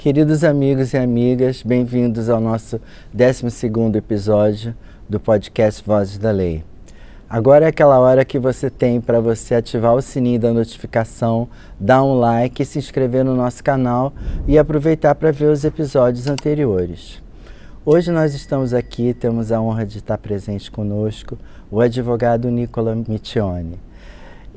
Queridos amigos e amigas, bem-vindos ao nosso 12º episódio do podcast Vozes da Lei. Agora é aquela hora que você tem para você ativar o sininho da notificação, dar um like, se inscrever no nosso canal e aproveitar para ver os episódios anteriores. Hoje nós estamos aqui, temos a honra de estar presente conosco o advogado Nicola Michione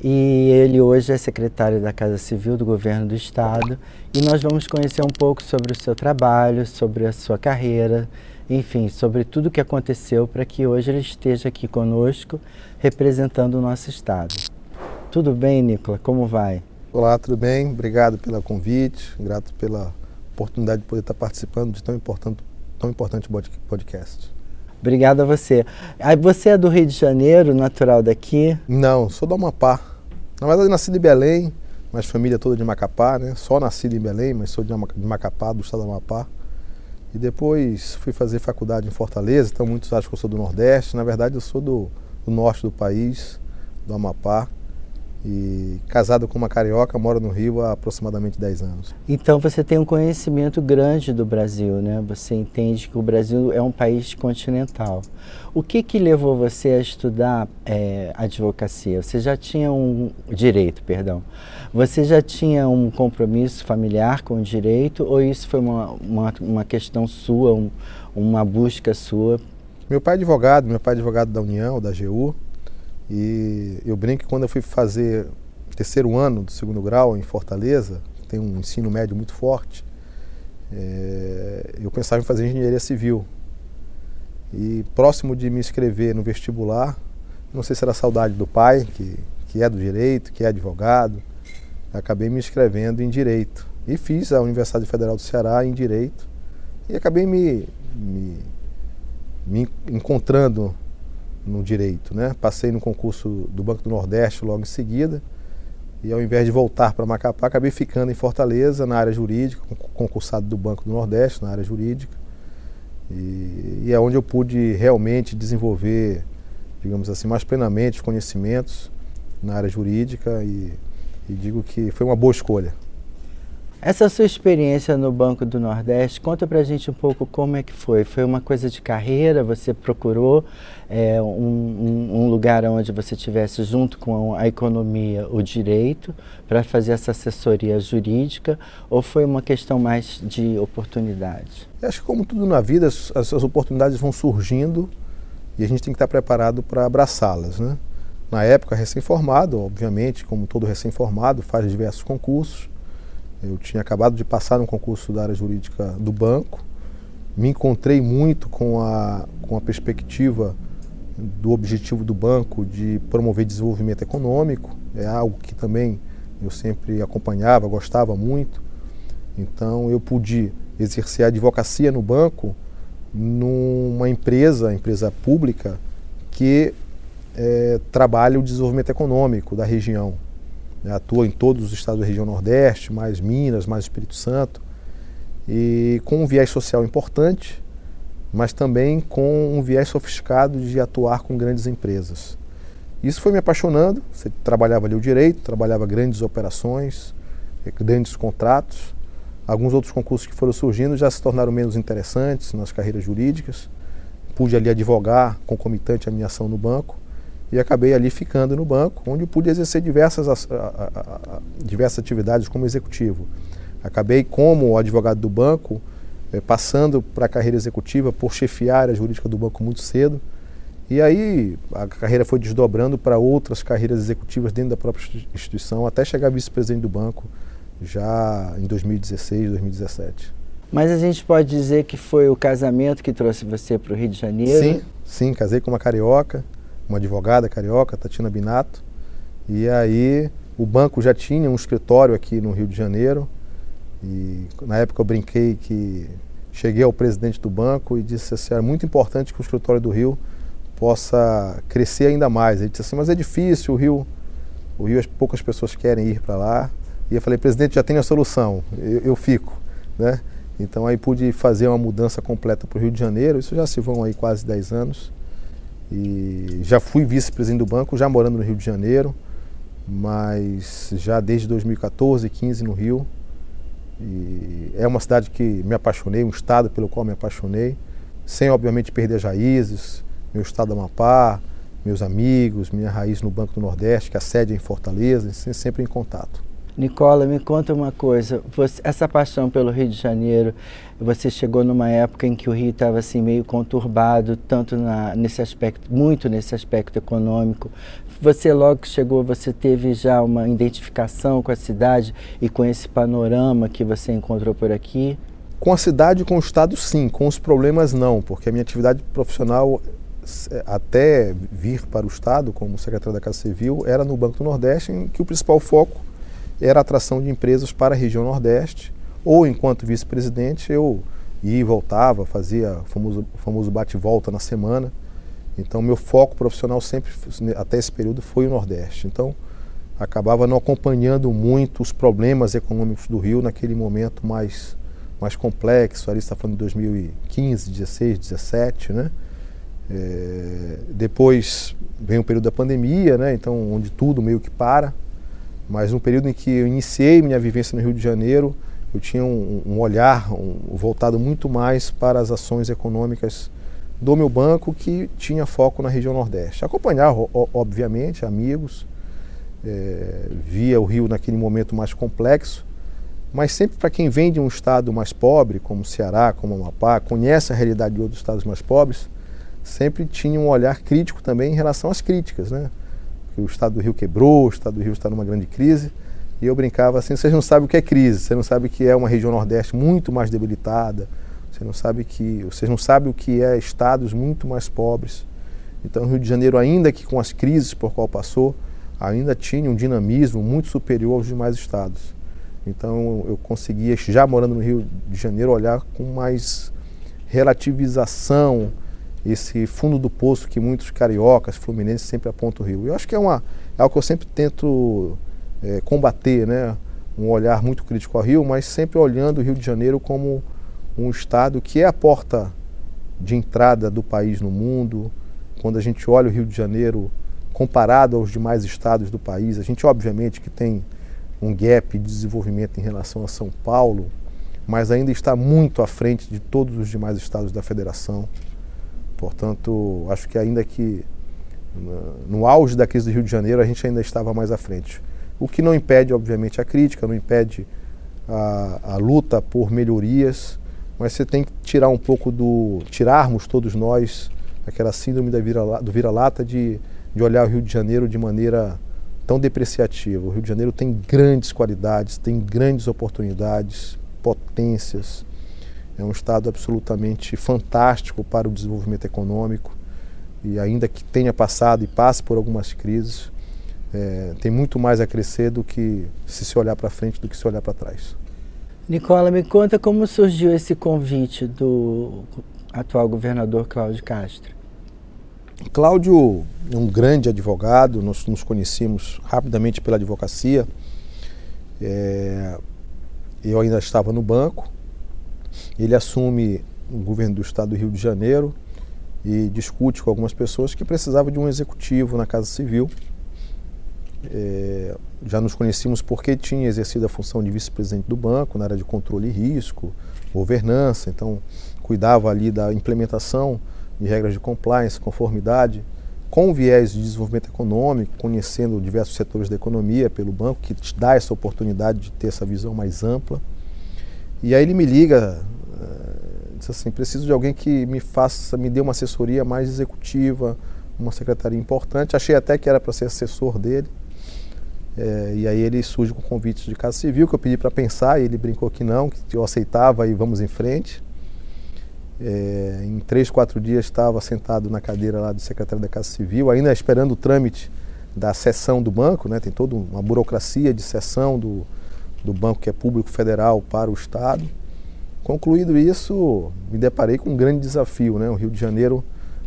e ele hoje é secretário da Casa Civil do Governo do Estado e nós vamos conhecer um pouco sobre o seu trabalho, sobre a sua carreira, enfim, sobre tudo o que aconteceu para que hoje ele esteja aqui conosco representando o nosso Estado. Tudo bem, Nicola? Como vai? Olá, tudo bem? Obrigado pelo convite, grato pela oportunidade de poder estar participando de tão importante, tão importante podcast. Obrigado a você. Você é do Rio de Janeiro, natural daqui? Não, sou do Amapá, na verdade, nascido em Belém, mas família toda de Macapá, né? Só nascido em Belém, mas sou de Macapá, do estado do Amapá. E depois fui fazer faculdade em Fortaleza, então muitos acham que eu sou do Nordeste. Na verdade, eu sou do, do norte do país, do Amapá e casado com uma carioca, moro no Rio há aproximadamente 10 anos. Então você tem um conhecimento grande do Brasil, né? Você entende que o Brasil é um país continental. O que que levou você a estudar é, advocacia? Você já tinha um direito, perdão. Você já tinha um compromisso familiar com o direito ou isso foi uma, uma, uma questão sua, um, uma busca sua? Meu pai é advogado, meu pai é advogado da União, da AGU, e eu brinco que quando eu fui fazer terceiro ano do segundo grau em Fortaleza, tem um ensino médio muito forte, é, eu pensava em fazer engenharia civil. E próximo de me inscrever no vestibular, não sei se era saudade do pai, que, que é do direito, que é advogado, acabei me inscrevendo em direito. E fiz a Universidade Federal do Ceará em direito. E acabei me, me, me encontrando no direito. Né? Passei no concurso do Banco do Nordeste logo em seguida e ao invés de voltar para Macapá, acabei ficando em Fortaleza, na área jurídica, concursado do Banco do Nordeste, na área jurídica. E, e é onde eu pude realmente desenvolver, digamos assim, mais plenamente os conhecimentos na área jurídica e, e digo que foi uma boa escolha. Essa sua experiência no Banco do Nordeste, conta pra gente um pouco como é que foi. Foi uma coisa de carreira? Você procurou é, um, um, lugar onde você tivesse junto com a economia o direito para fazer essa assessoria jurídica? Ou foi uma questão mais de oportunidade? Eu acho que como tudo na vida, as, as oportunidades vão surgindo e a gente tem que estar preparado para abraçá-las, né? Na época, recém-formado, obviamente, como todo recém-formado, faz diversos concursos eu tinha acabado de passar no concurso da área jurídica do banco, me encontrei muito com a, com a perspectiva do objetivo do banco de promover desenvolvimento econômico, é algo que também eu sempre acompanhava, gostava muito. Então eu pude exercer a advocacia no banco numa empresa, empresa pública, que é, trabalha o desenvolvimento econômico da região né, atua em todos os estados da região Nordeste, mais Minas, mais Espírito Santo, e com um viés social importante, mas também com um viés sofisticado de atuar com grandes empresas. Isso foi me apaixonando. Você trabalhava ali o direito, trabalhava grandes operações, grandes contratos. Alguns outros concursos que foram surgindo já se tornaram menos interessantes nas carreiras jurídicas. Pude ali advogar concomitante à minha ação no banco e acabei ali ficando no banco, onde pude exercer diversas, diversas atividades como executivo. Acabei como advogado do banco, eh, passando para a carreira executiva por chefiar a jurídica do banco muito cedo. E aí a carreira foi desdobrando para outras carreiras executivas dentro da própria instituição, até chegar a vice-presidente do banco já em 2016, 2017. Mas a gente pode dizer que foi o casamento que trouxe você para o Rio de Janeiro? Sim, sim, casei com uma carioca uma advogada carioca, Tatiana Binato. E aí o banco já tinha um escritório aqui no Rio de Janeiro. E na época eu brinquei que cheguei ao presidente do banco e disse assim, é muito importante que o escritório do Rio possa crescer ainda mais. Ele disse assim, mas é difícil, o Rio, o Rio poucas pessoas querem ir para lá. E eu falei, presidente, já tem a solução, eu, eu fico, né? Então aí pude fazer uma mudança completa para o Rio de Janeiro, isso já se vão aí quase 10 anos. E já fui vice-presidente do banco, já morando no Rio de Janeiro, mas já desde 2014, 15 no Rio. E é uma cidade que me apaixonei, um estado pelo qual me apaixonei, sem obviamente perder as raízes, meu estado do Amapá, meus amigos, minha raiz no Banco do Nordeste, que a sede é em Fortaleza, sempre em contato. Nicola, me conta uma coisa. Você, essa paixão pelo Rio de Janeiro, você chegou numa época em que o Rio estava assim meio conturbado, tanto na, nesse aspecto, muito nesse aspecto econômico. Você logo que chegou, você teve já uma identificação com a cidade e com esse panorama que você encontrou por aqui? Com a cidade com o estado, sim. Com os problemas, não, porque a minha atividade profissional até vir para o estado como secretário da Casa Civil era no Banco do Nordeste, em que o principal foco era atração de empresas para a região Nordeste, ou enquanto vice-presidente eu ia e voltava, fazia o famoso, famoso bate-volta na semana. Então meu foco profissional sempre, até esse período, foi o Nordeste. Então acabava não acompanhando muito os problemas econômicos do Rio naquele momento mais, mais complexo, ali está falando de 2015, 16, 17, né? É, depois vem o período da pandemia, né? Então onde tudo meio que para. Mas no período em que eu iniciei minha vivência no Rio de Janeiro, eu tinha um, um olhar um, voltado muito mais para as ações econômicas do meu banco, que tinha foco na região Nordeste. Acompanhar, obviamente, amigos, é, via o Rio naquele momento mais complexo, mas sempre para quem vem de um estado mais pobre, como Ceará, como Amapá, conhece a realidade de outros estados mais pobres, sempre tinha um olhar crítico também em relação às críticas, né? Que o estado do Rio quebrou, o estado do Rio está numa grande crise. E eu brincava assim: vocês não sabem o que é crise, você não sabe que é uma região Nordeste muito mais debilitada, você não sabe que, vocês não sabem o que é estados muito mais pobres. Então, o Rio de Janeiro, ainda que com as crises por qual passou, ainda tinha um dinamismo muito superior aos demais estados. Então, eu conseguia, já morando no Rio de Janeiro, olhar com mais relativização esse fundo do poço que muitos cariocas, fluminenses sempre apontam o Rio. Eu acho que é, uma, é algo que eu sempre tento é, combater, né? um olhar muito crítico ao Rio, mas sempre olhando o Rio de Janeiro como um estado que é a porta de entrada do país no mundo. Quando a gente olha o Rio de Janeiro comparado aos demais estados do país, a gente obviamente que tem um gap de desenvolvimento em relação a São Paulo, mas ainda está muito à frente de todos os demais estados da federação. Portanto, acho que ainda que no auge da crise do Rio de Janeiro a gente ainda estava mais à frente. O que não impede, obviamente, a crítica, não impede a, a luta por melhorias, mas você tem que tirar um pouco do. tirarmos todos nós aquela síndrome da vira, do vira-lata de, de olhar o Rio de Janeiro de maneira tão depreciativa. O Rio de Janeiro tem grandes qualidades, tem grandes oportunidades, potências é um estado absolutamente fantástico para o desenvolvimento econômico e ainda que tenha passado e passe por algumas crises, é, tem muito mais a crescer do que se se olhar para frente do que se olhar para trás. Nicola, me conta como surgiu esse convite do atual governador Cláudio Castro. Cláudio é um grande advogado, nós nos conhecemos rapidamente pela advocacia. É, eu ainda estava no banco, ele assume o governo do estado do Rio de Janeiro e discute com algumas pessoas que precisava de um executivo na Casa Civil. É, já nos conhecíamos porque tinha exercido a função de vice-presidente do banco na área de controle e risco, governança, então cuidava ali da implementação de regras de compliance, conformidade, com viés de desenvolvimento econômico, conhecendo diversos setores da economia pelo banco, que te dá essa oportunidade de ter essa visão mais ampla. E aí ele me liga, uh, diz assim, preciso de alguém que me faça, me dê uma assessoria mais executiva, uma secretaria importante. Achei até que era para ser assessor dele. É, e aí ele surge com o convite de Casa Civil, que eu pedi para pensar, e ele brincou que não, que eu aceitava e vamos em frente. É, em três, quatro dias estava sentado na cadeira lá do secretário da Casa Civil, ainda esperando o trâmite da sessão do banco, né? tem toda uma burocracia de sessão do, do banco que é público federal para o Estado. Concluído isso, me deparei com um grande desafio, né? O Rio de Janeiro,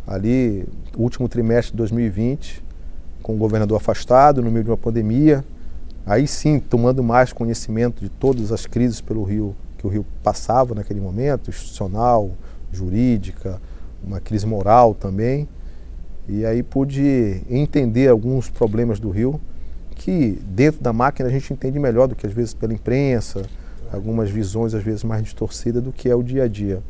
ali, último trimestre de 2020, com o governador afastado, no meio de uma pandemia, aí sim, tomando mais conhecimento de todas as crises pelo Rio, que o Rio passava naquele momento, institucional, jurídica, uma crise moral também. E aí pude entender alguns problemas do Rio que dentro da máquina a gente entende melhor do que às vezes pela imprensa, algumas visões às vezes mais distorcidas do que é o dia a dia.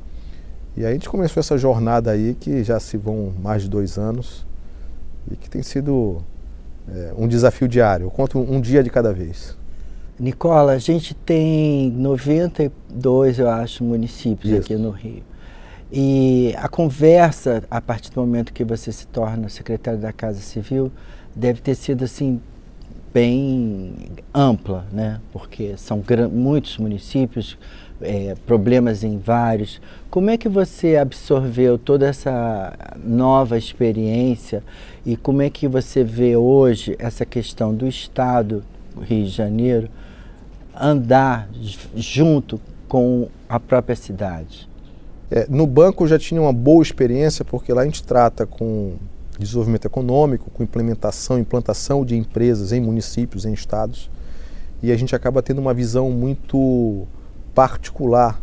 E aí a gente começou essa jornada aí que já se vão mais de dois anos e que tem sido é, um desafio diário. Eu conto um dia de cada vez. Nicola, a gente tem 92, eu acho, municípios Isso. aqui no Rio. E a conversa, a partir do momento que você se torna secretário da Casa Civil, deve ter sido assim bem ampla, né? Porque são muitos municípios, é, problemas em vários. Como é que você absorveu toda essa nova experiência e como é que você vê hoje essa questão do Estado Rio de Janeiro andar junto com a própria cidade? É, no banco eu já tinha uma boa experiência, porque lá a gente trata com desenvolvimento econômico, com implementação, implantação de empresas em municípios, em estados, e a gente acaba tendo uma visão muito particular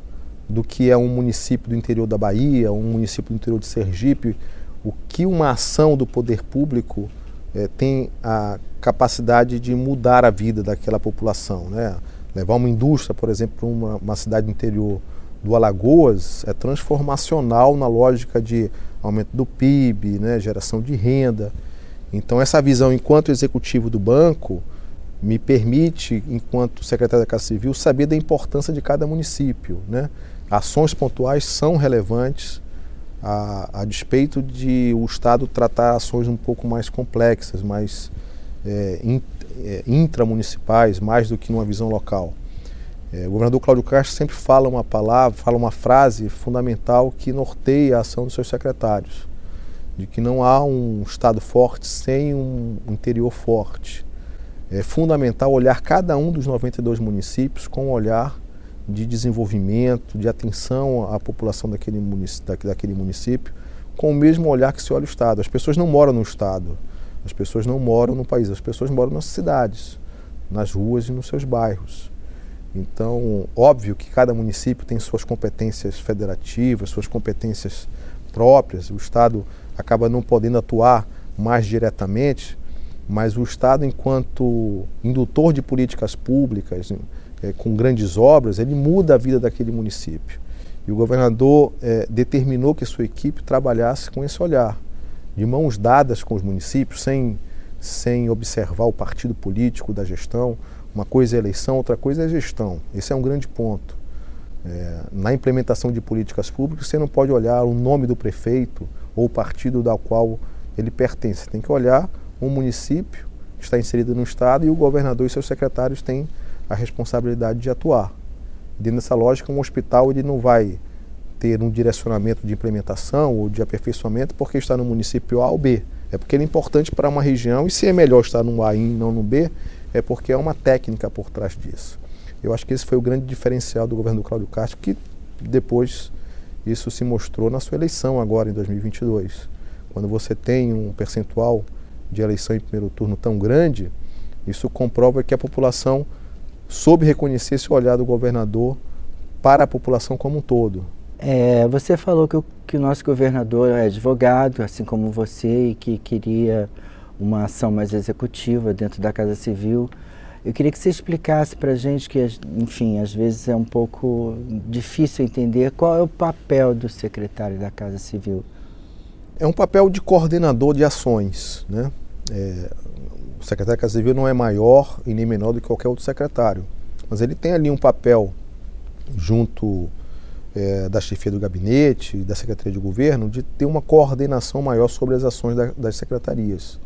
do que é um município do interior da Bahia, um município do interior de Sergipe, o que uma ação do poder público é, tem a capacidade de mudar a vida daquela população, né? Levar uma indústria, por exemplo, para uma, uma cidade do interior do Alagoas é transformacional na lógica de aumento do PIB, né, geração de renda. Então, essa visão, enquanto executivo do banco, me permite, enquanto secretário da Casa Civil, saber da importância de cada município. Né? Ações pontuais são relevantes, a, a despeito de o Estado tratar ações um pouco mais complexas, mais é, é, intramunicipais, mais do que numa visão local. É, o governador Cláudio Castro sempre fala uma palavra, fala uma frase fundamental que norteia a ação dos seus secretários, de que não há um Estado forte sem um interior forte. É fundamental olhar cada um dos 92 municípios com um olhar de desenvolvimento, de atenção à população daquele município, daquele município, com o mesmo olhar que se olha o Estado. As pessoas não moram no Estado, as pessoas não moram no país, as pessoas moram nas cidades, nas ruas e nos seus bairros. Então, óbvio que cada município tem suas competências federativas, suas competências próprias, o Estado acaba não podendo atuar mais diretamente, mas o Estado, enquanto indutor de políticas públicas, é, com grandes obras, ele muda a vida daquele município. E o governador é, determinou que sua equipe trabalhasse com esse olhar, de mãos dadas com os municípios, sem, sem observar o partido político da gestão. Uma coisa é eleição, outra coisa é gestão. Esse é um grande ponto. É, na implementação de políticas públicas, você não pode olhar o nome do prefeito ou o partido ao qual ele pertence. Tem que olhar um município que está inserido no Estado e o governador e seus secretários têm a responsabilidade de atuar. Dentro dessa lógica, um hospital ele não vai ter um direcionamento de implementação ou de aperfeiçoamento porque está no município A ou B. É porque ele é importante para uma região e se é melhor estar no A e não no B, é porque é uma técnica por trás disso. Eu acho que esse foi o grande diferencial do governo do Cláudio Castro, que depois isso se mostrou na sua eleição agora em 2022. Quando você tem um percentual de eleição em primeiro turno tão grande, isso comprova que a população soube reconhecer esse olhar do governador para a população como um todo. É, você falou que o, que o nosso governador é advogado, assim como você, e que queria uma ação mais executiva dentro da Casa Civil. Eu queria que você explicasse para a gente, que, enfim, às vezes é um pouco difícil entender qual é o papel do secretário da Casa Civil. É um papel de coordenador de ações. Né? É, o secretário da Casa Civil não é maior e nem menor do que qualquer outro secretário, mas ele tem ali um papel junto é, da chefia do gabinete da Secretaria de Governo de ter uma coordenação maior sobre as ações da, das secretarias.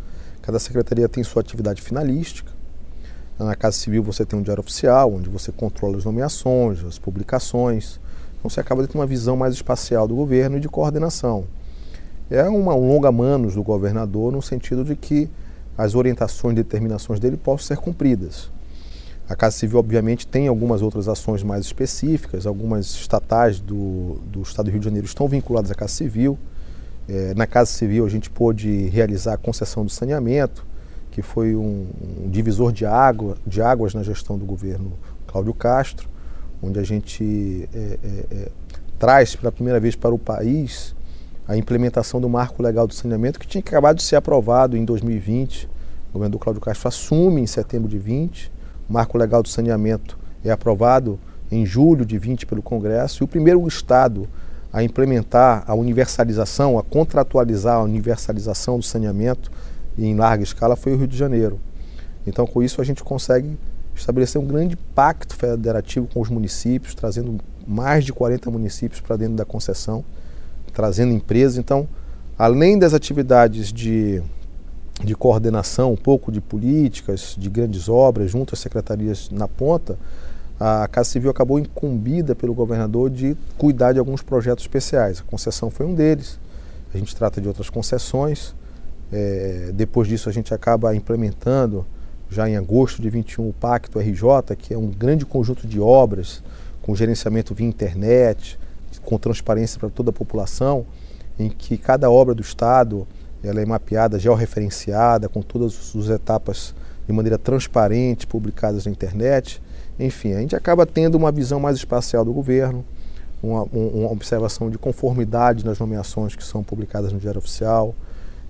Cada secretaria tem sua atividade finalística. Na Casa Civil você tem um diário oficial, onde você controla as nomeações, as publicações. Então você acaba ter uma visão mais espacial do governo e de coordenação. É uma, um longa-manos do governador no sentido de que as orientações e determinações dele possam ser cumpridas. A Casa Civil, obviamente, tem algumas outras ações mais específicas, algumas estatais do, do Estado do Rio de Janeiro estão vinculadas à Casa Civil. É, na Casa Civil a gente pôde realizar a concessão do saneamento, que foi um, um, divisor de, água, de águas na gestão do governo Cláudio Castro, onde a gente é, é, é, traz pela primeira vez para o país a implementação do marco legal do saneamento, que tinha acabado de ser aprovado em 2020. O governo do Cláudio Castro assume em setembro de 20. O marco legal do saneamento é aprovado em julho de 20 pelo Congresso, e o primeiro Estado a implementar a universalização, a contratualizar a universalização do saneamento em larga escala foi o Rio de Janeiro. Então, com isso, a gente consegue estabelecer um grande pacto federativo com os municípios, trazendo mais de 40 municípios para dentro da concessão, trazendo empresas. Então, além das atividades de, de coordenação, um pouco de políticas, de grandes obras, junto às secretarias na ponta, a Casa Civil acabou incumbida pelo governador de cuidar de alguns projetos especiais. A concessão foi um deles. A gente trata de outras concessões. É, depois disso, a gente acaba implementando, já em agosto de 21, o Pacto RJ, que é um grande conjunto de obras com gerenciamento via internet, com transparência para toda a população, em que cada obra do Estado ela é mapeada, georreferenciada, com todas as etapas de maneira transparente, publicadas na internet enfim, a gente acaba tendo uma visão mais espacial do governo, uma, uma observação de conformidade nas nomeações que são publicadas no Diário Oficial.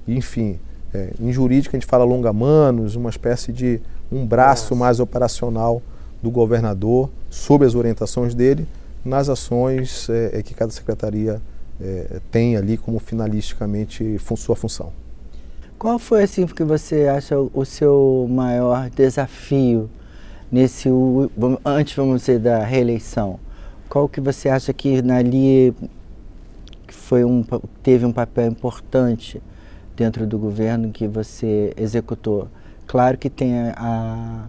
Enfim, é, em jurídica a gente fala longa-manos, uma espécie de um braço Nossa. mais operacional do governador, sob as orientações dele, nas ações é, é que cada secretaria é, tem ali como finalisticamente fun sua função. Qual foi assim que você acha o seu maior desafio nesse antes vamos dizer da reeleição, qual que você acha que ali foi um teve um papel importante dentro do governo que você executou? Claro que tem a,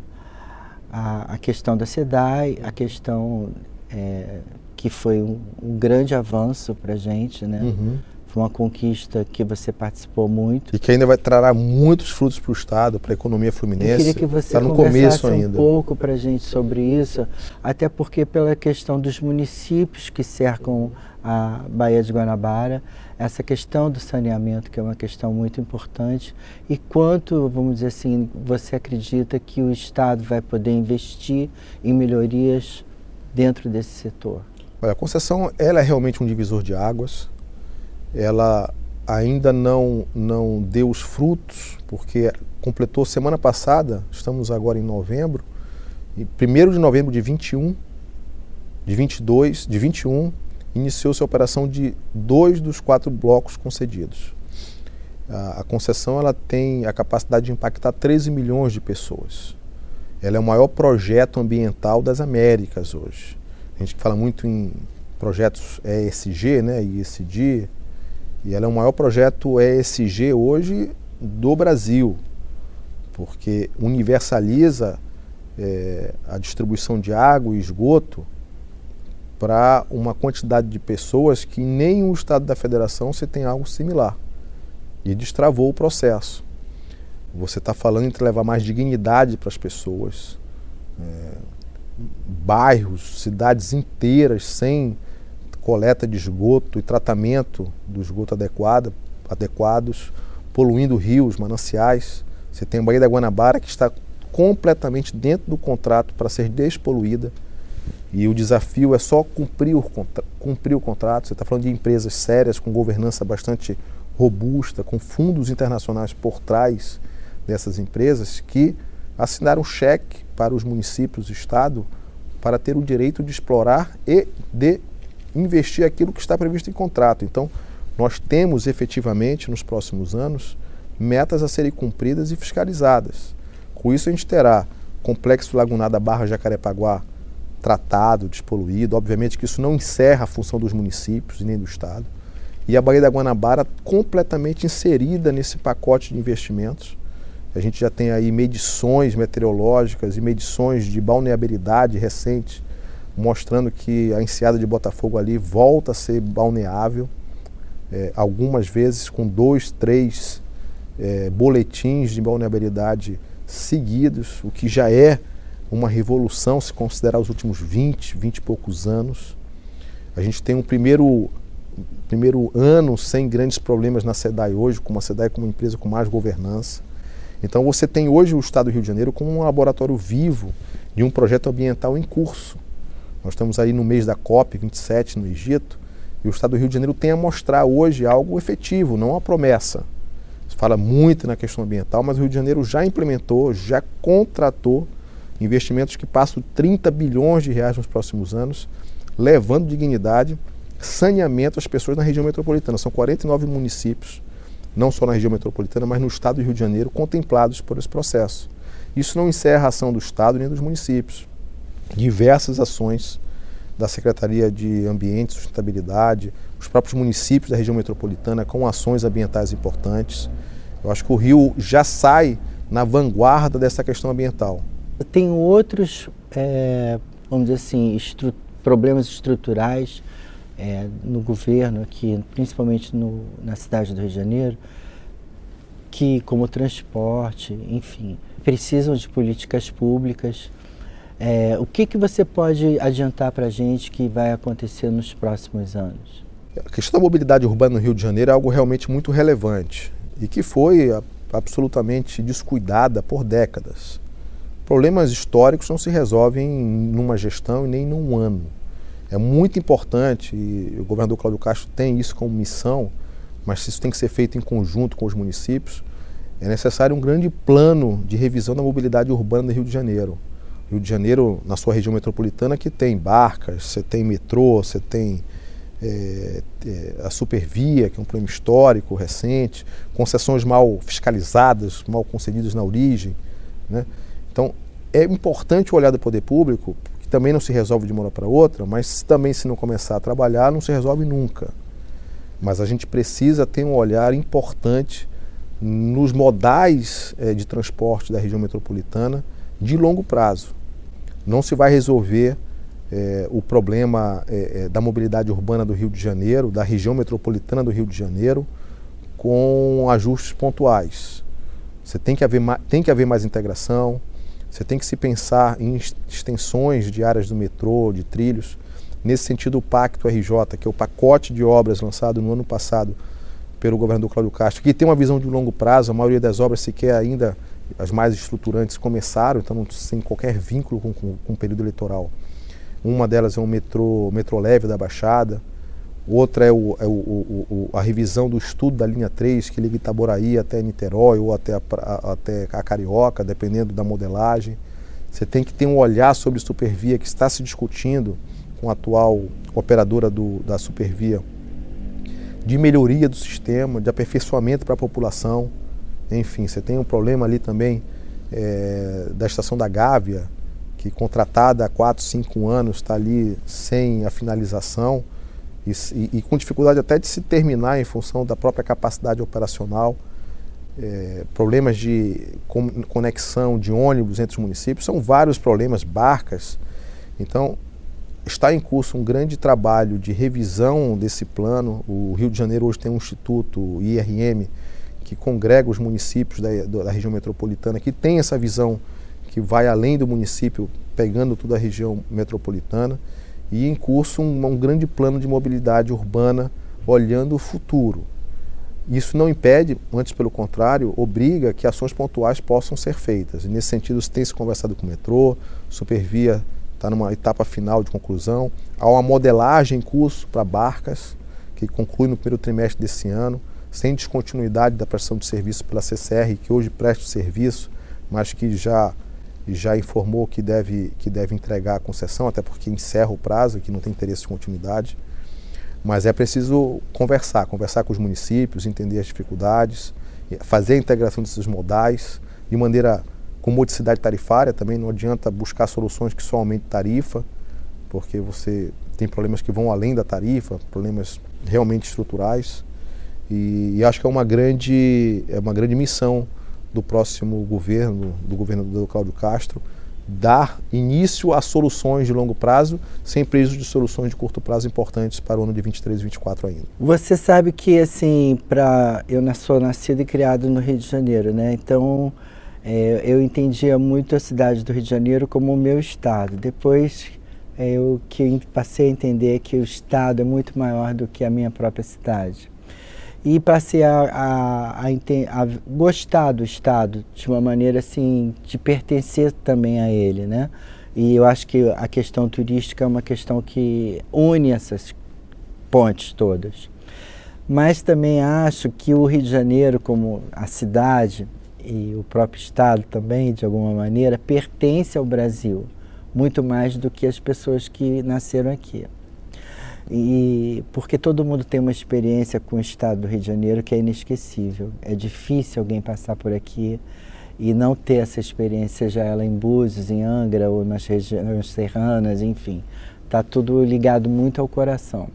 a, a questão da SEDAI, a questão é, que foi um, um, grande avanço para gente, né? Uhum. Foi uma conquista que você participou muito. E que ainda vai trará muitos frutos para o Estado, para a economia fluminense. Eu queria que você tá no começo ainda. um pouco para a gente sobre isso, até porque pela questão dos municípios que cercam a Baía de Guanabara, essa questão do saneamento, que é uma questão muito importante, e quanto, vamos dizer assim, você acredita que o Estado vai poder investir em melhorias dentro desse setor? Olha, a concessão ela é realmente um divisor de águas ela ainda não, não deu os frutos, porque completou semana passada, estamos agora em novembro, e 1 de novembro de 21, de 22, de 21, iniciou-se a operação de dois dos quatro blocos concedidos. A, a concessão ela tem a capacidade de impactar 13 milhões de pessoas. Ela é o maior projeto ambiental das Américas hoje. A gente fala muito em projetos ESG, né, ISD, e ela é o maior projeto ESG hoje do Brasil, porque universaliza é, a distribuição de água e esgoto para uma quantidade de pessoas que nem o Estado da Federação se tem algo similar. E destravou o processo. Você está falando em levar mais dignidade para as pessoas, é, bairros, cidades inteiras sem coleta de esgoto e tratamento do esgoto adequado, adequados, poluindo rios, mananciais. Você tem a Baía da Guanabara que está completamente dentro do contrato para ser despoluída. E o desafio é só cumprir o, cumprir o contrato. Você está falando de empresas sérias, com governança bastante robusta, com fundos internacionais por trás dessas empresas, que assinaram cheque para os municípios e Estado para ter o direito de explorar e de investir aquilo que está previsto em contrato. Então, nós temos efetivamente nos próximos anos metas a serem cumpridas e fiscalizadas. Com isso, a gente terá complexo lagunar da Barra Jacarepaguá tratado, despoluído. Obviamente que isso não encerra a função dos municípios e nem do Estado. E a Baía da Guanabara completamente inserida nesse pacote de investimentos. A gente já tem aí medições meteorológicas e medições de balneabilidade recentes mostrando que a enseada de Botafogo ali volta a ser balneável, é, algumas vezes com dois, três é, boletins de balneabilidade seguidos, o que já é uma revolução se considerar os últimos 20, 20 e poucos anos. A gente tem um primeiro, primeiro ano sem grandes problemas na SEDAI hoje, como a SEDAI como uma empresa com mais governança. Então você tem hoje o Estado do Rio de Janeiro como um laboratório vivo de um projeto ambiental em curso. Nós estamos aí no mês da COP 27 no Egito e o Estado do Rio de Janeiro tem a mostrar hoje algo efetivo, não uma promessa. Se fala muito na questão ambiental, mas o Rio de Janeiro já implementou, já contratou Investimentos que passam 30 bilhões de reais nos próximos anos, levando dignidade, saneamento às pessoas na região metropolitana. São 49 municípios, não só na região metropolitana, mas no estado do Rio de Janeiro, contemplados por esse processo. Isso não encerra a ação do Estado nem dos municípios. Diversas ações da Secretaria de Ambiente e Sustentabilidade, os próprios municípios da região metropolitana com ações ambientais importantes. Eu acho que o Rio já sai na vanguarda dessa questão ambiental. Tem outros, é, vamos dizer assim, estru problemas estruturais é, no governo aqui, principalmente no, na cidade do Rio de Janeiro, que como transporte, enfim, precisam de políticas públicas. É, o que, que você pode adiantar para a gente que vai acontecer nos próximos anos? A questão da mobilidade urbana no Rio de Janeiro é algo realmente muito relevante e que foi absolutamente descuidada por décadas. Problemas históricos não se resolvem numa gestão e nem num ano. É muito importante, e o governador Cláudio Castro tem isso como missão, mas isso tem que ser feito em conjunto com os municípios. É necessário um grande plano de revisão da mobilidade urbana do Rio de Janeiro. Rio de Janeiro, na sua região metropolitana, que tem barcas, você tem metrô, você tem é, é, a Supervia, que é um problema histórico recente, concessões mal fiscalizadas, mal concedidas na origem. Né? Então, é importante o olhar do poder público, que também não se resolve de uma hora para outra, mas também se não começar a trabalhar, não se resolve nunca. Mas a gente precisa ter um olhar importante nos modais é, de transporte da região metropolitana de longo prazo. Não se vai resolver é, o problema é, é, da mobilidade urbana do Rio de Janeiro, da região metropolitana do Rio de Janeiro, com ajustes pontuais. Você tem que haver, tem que haver mais integração, você tem que se pensar em extensões de áreas do metrô, de trilhos. Nesse sentido, o Pacto RJ, que é o pacote de obras lançado no ano passado pelo governador Cláudio Castro, que tem uma visão de longo prazo, a maioria das obras sequer ainda, as mais estruturantes, começaram, então sem qualquer vínculo com, com, com o período eleitoral. Uma delas é um metrô, metrô leve da Baixada, outra é, o, é o, o, a revisão do estudo da linha 3, que liga Itaboraí até Niterói ou até a, até a Carioca, dependendo da modelagem. Você tem que ter um olhar sobre Supervia que está se discutindo com a atual operadora do, da Supervia, de melhoria do sistema, de aperfeiçoamento para a população. Enfim, você tem um problema ali também é, da estação da Gávea, que contratada há 4, 5 anos está ali sem a finalização e, e, e, com dificuldade até de se terminar em função da própria capacidade operacional. É, problemas de conexão de ônibus entre os municípios, são vários problemas, barcas. Então, está em curso um grande trabalho de revisão desse plano. O Rio de Janeiro hoje tem um instituto, IRM, que congrega os municípios da, da região metropolitana, que tem essa visão que vai além do município, pegando toda a região metropolitana, e em curso um, um grande plano de mobilidade urbana olhando o futuro. Isso não impede, antes pelo contrário, obriga que ações pontuais possam ser feitas. E nesse sentido, tem se conversado com o metrô, Supervia está numa etapa final de conclusão. Há uma modelagem em curso para barcas, que conclui no primeiro trimestre desse ano, sem descontinuidade da prestação de serviço pela CCR, que hoje presta o serviço, mas que já já informou que deve, que deve entregar a concessão, até porque encerra o prazo, que não tem interesse de continuidade. Mas é preciso conversar, conversar com os municípios, entender as dificuldades, fazer a integração desses modais de maneira com modicidade tarifária também. Não adianta buscar soluções que só aumentem tarifa, porque você tem problemas que vão além da tarifa, problemas realmente estruturais. E, e acho que é uma grande, é uma grande missão do próximo governo, do governador Cláudio Castro, dar início a soluções de longo prazo, sem prejuízo de soluções de curto prazo importantes para o ano de 23 e 24 ainda. Você sabe que, assim, para eu sou nascido e criado no Rio de Janeiro, né? Então, é, eu entendia muito a cidade do Rio de Janeiro como o meu estado. Depois, é, eu que passei a entender que o estado é muito maior do que a minha própria cidade e passei a, a, a, a, gostar do Estado de uma maneira assim, de pertencer também a ele, né? E eu acho que a questão turística é uma questão que une essas pontes todas. Mas também acho que o Rio de Janeiro, como a cidade, e o próprio Estado também, de alguma maneira, pertence ao Brasil, muito mais do que as pessoas que nasceram aqui. E porque todo mundo tem uma experiência com o Estado do Rio de Janeiro que é inesquecível. É difícil alguém passar por aqui e não ter essa experiência, seja ela em Búzios, em Angra ou nas regiões serranas, enfim. Está tudo ligado muito ao coração.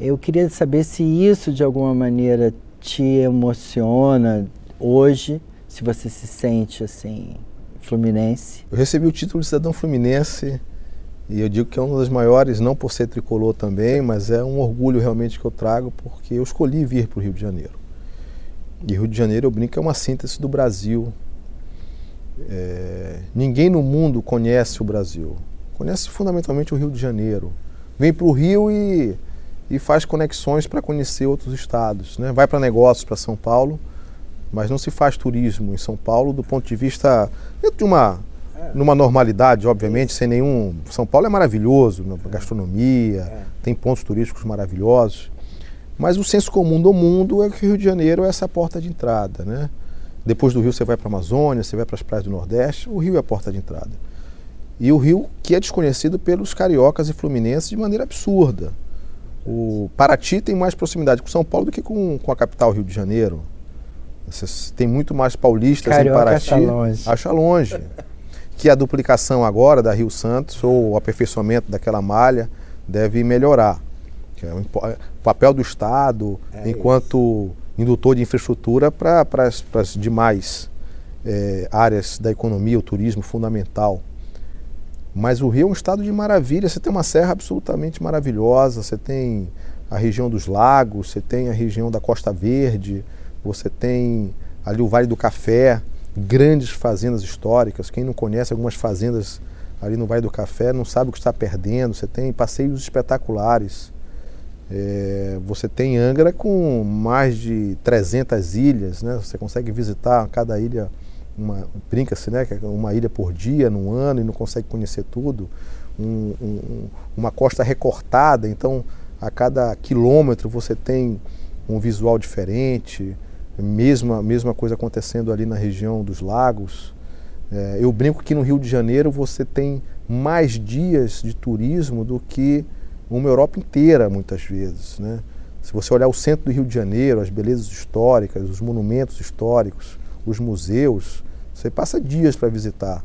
Eu queria saber se isso de alguma maneira te emociona hoje, se você se sente assim, fluminense. Eu recebi o título de cidadão fluminense e eu digo que é um dos maiores, não por ser tricolor também, mas é um orgulho realmente que eu trago porque eu escolhi vir para o Rio de Janeiro. E Rio de Janeiro, eu brinco, é uma síntese do Brasil. É, ninguém no mundo conhece o Brasil. Conhece fundamentalmente o Rio de Janeiro. Vem para o Rio e, e faz conexões para conhecer outros estados. Né? Vai para negócios para São Paulo, mas não se faz turismo em São Paulo do ponto de vista dentro de uma numa normalidade, obviamente, sem nenhum. São Paulo é maravilhoso, gastronomia, é. tem pontos turísticos maravilhosos. Mas o senso comum do mundo é que o Rio de Janeiro é essa porta de entrada, né? Depois do Rio você vai para a Amazônia, você vai para as praias do Nordeste, o Rio é a porta de entrada. E o Rio que é desconhecido pelos cariocas e fluminenses de maneira absurda. O Paraty tem mais proximidade com São Paulo do que com, com a capital Rio de Janeiro. Tem muito mais paulistas Carioca em Paraty. Acha longe. Acha longe que a duplicação agora da Rio Santos ou o aperfeiçoamento daquela malha deve melhorar. É o papel do Estado é enquanto isso. indutor de infraestrutura para as demais é, áreas da economia, o turismo fundamental. Mas o Rio é um estado de maravilha, você tem uma serra absolutamente maravilhosa, você tem a região dos lagos, você tem a região da Costa Verde, você tem ali o Vale do Café, grandes fazendas históricas. Quem não conhece algumas fazendas ali no Vale do Café não sabe o que está perdendo. Você tem passeios espetaculares. É, você tem Angra com mais de 300 ilhas, né? Você consegue visitar cada ilha, uma, brinca-se, né? É uma ilha por dia, num ano, e não consegue conhecer tudo. Um, um, uma costa recortada, então a cada quilômetro você tem um visual diferente. Mesma, mesma coisa acontecendo ali na região dos lagos. É, eu brinco que no Rio de Janeiro você tem mais dias de turismo do que uma Europa inteira, muitas vezes. Né? Se você olhar o centro do Rio de Janeiro, as belezas históricas, os monumentos históricos, os museus, você passa dias para visitar.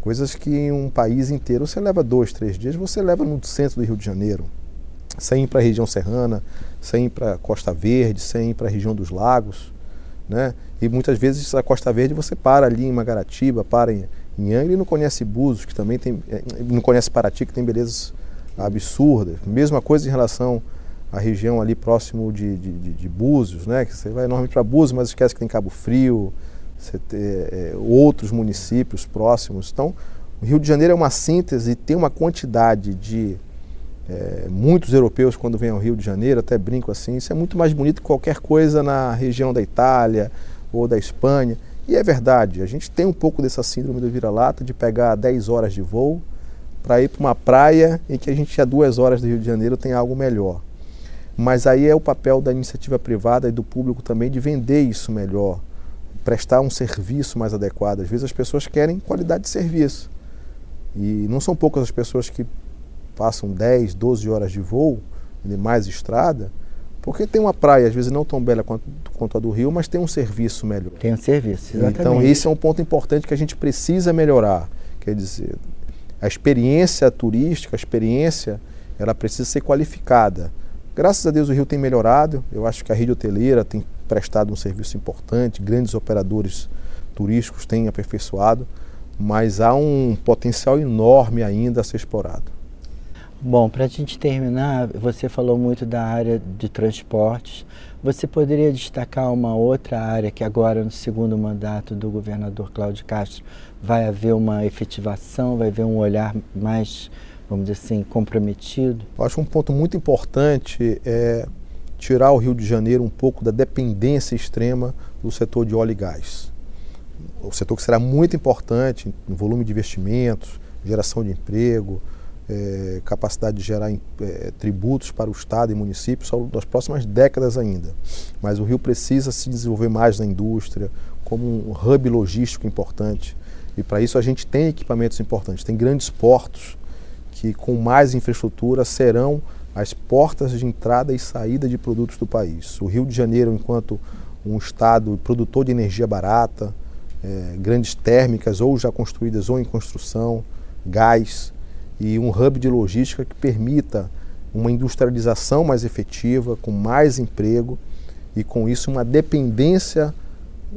Coisas que em um país inteiro você leva dois, três dias, você leva no centro do Rio de Janeiro. Sem ir para a região serrana, sem ir para a Costa Verde, sem ir para a região dos lagos. Né? E muitas vezes a Costa Verde você para ali em Magaratiba, para em, em Angra e não conhece Búzios, que também tem, é, não conhece Paraty, que tem belezas absurdas. Mesma coisa em relação à região ali próximo de, de, de, de Búzios, né? que você vai normalmente para Búzios, mas esquece que tem Cabo Frio, você tem é, outros municípios próximos. Então, o Rio de Janeiro é uma síntese e tem uma quantidade de é, muitos europeus, quando vêm ao Rio de Janeiro, até brinco assim, isso é muito mais bonito que qualquer coisa na região da Itália ou da Espanha. E é verdade, a gente tem um pouco dessa síndrome do vira-lata de pegar 10 horas de voo para ir para uma praia em que a gente a duas horas do Rio de Janeiro tem algo melhor. Mas aí é o papel da iniciativa privada e do público também de vender isso melhor, prestar um serviço mais adequado. Às vezes as pessoas querem qualidade de serviço. E não são poucas as pessoas que passam 10, 12 horas de voo, de mais estrada, porque tem uma praia, às vezes não tão bela quanto, quanto, a do Rio, mas tem um serviço melhor. Tem um serviço, exatamente. Então, esse é um ponto importante que a gente precisa melhorar. Quer dizer, a experiência turística, a experiência, ela precisa ser qualificada. Graças a Deus o Rio tem melhorado, eu acho que a rede hoteleira tem prestado um serviço importante, grandes operadores turísticos têm aperfeiçoado, mas há um potencial enorme ainda a ser explorado. Bom, para a gente terminar, você falou muito da área de transportes. Você poderia destacar uma outra área que agora, no segundo mandato do governador Cláudio Castro, vai haver uma efetivação, vai haver um olhar mais, vamos dizer assim, comprometido? Eu acho um ponto muito importante é tirar o Rio de Janeiro um pouco da dependência extrema do setor de óleo e gás. O setor que será muito importante no volume de investimentos, geração de emprego, é, capacidade de gerar é, tributos para o Estado e municípios longo das próximas décadas ainda. Mas o Rio precisa se desenvolver mais na indústria, como um hub logístico importante. E para isso a gente tem equipamentos importantes, tem grandes portos que com mais infraestrutura serão as portas de entrada e saída de produtos do país. O Rio de Janeiro, enquanto um estado produtor de energia barata, é, grandes térmicas ou já construídas ou em construção, gás e um hub de logística que permita uma industrialização mais efetiva, com mais emprego e com isso uma dependência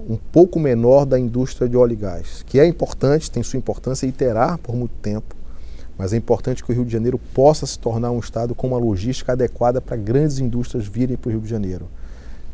um pouco menor da indústria de óleo e gás, que é importante, tem sua importância e terá por muito tempo, mas é importante que o Rio de Janeiro possa se tornar um estado com uma logística adequada para grandes indústrias virem para o Rio de Janeiro.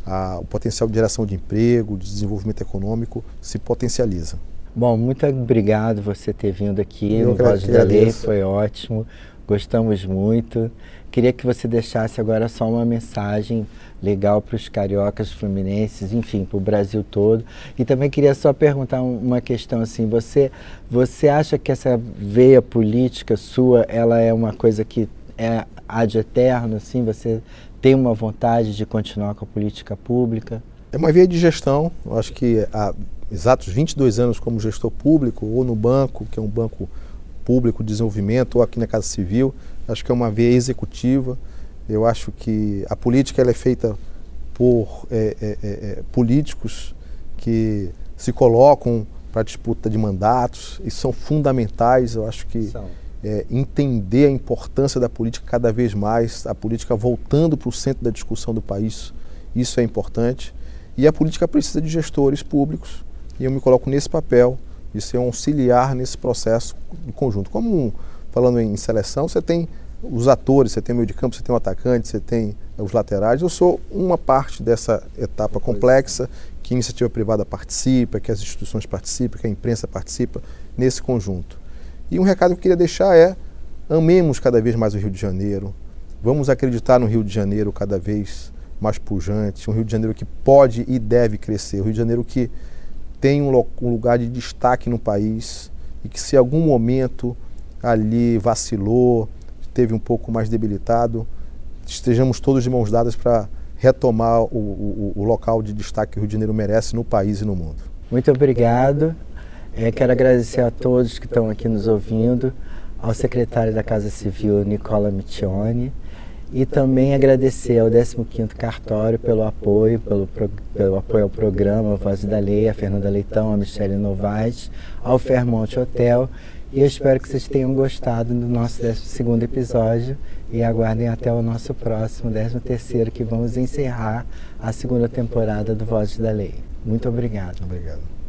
Ah, o potencial de geração de emprego, de desenvolvimento econômico se potencializa. Bom, muito obrigado você ter vindo aqui Eu no Voz da Lei, foi ótimo, gostamos muito. Queria que você deixasse agora só uma mensagem legal para os cariocas fluminenses, enfim, para o Brasil todo. E também queria só perguntar uma questão assim, você você acha que essa veia política sua, ela é uma coisa que é ad eterno, assim, você tem uma vontade de continuar com a política pública? É uma via de gestão, eu acho que há exatos 22 anos como gestor público, ou no banco, que é um banco público de desenvolvimento, ou aqui na Casa Civil, acho que é uma via executiva. Eu acho que a política ela é feita por é, é, é, é políticos que se colocam para disputa de mandatos e são fundamentais. Eu acho que é, entender a importância da política cada vez mais, a política voltando para o centro da discussão do país, isso é importante. E a política precisa de gestores públicos e eu me coloco nesse papel de ser um auxiliar nesse processo em conjunto. Como falando em seleção, você tem os atores, você tem o meio de campo, você tem o atacante, você tem os laterais. Eu sou uma parte dessa etapa complexa que a iniciativa privada participa, que as instituições participam, que a imprensa participa nesse conjunto. E um recado que eu queria deixar é: amemos cada vez mais o Rio de Janeiro, vamos acreditar no Rio de Janeiro cada vez mais pujante, um Rio de Janeiro que pode e deve crescer, um Rio de Janeiro que tem um, um lugar de destaque no país e que se algum momento ali vacilou, teve um pouco mais debilitado, estejamos todos de mãos dadas para retomar o, o, o, local de destaque que o Rio de Janeiro merece no país e no mundo. Muito obrigado. É, quero agradecer a todos que estão aqui nos ouvindo, ao secretário da Casa Civil, Nicola Miccioni, e também agradecer ao 15º Cartório pelo apoio, pelo, pelo apoio ao programa Voz da Lei, a Fernanda Leitão, a Michele Novaes, ao Fairmont Hotel e eu espero que vocês tenham gostado do nosso 12 episódio e aguardem até o nosso próximo 13 que vamos encerrar a segunda temporada do Voz da Lei. Muito obrigado. Obrigado.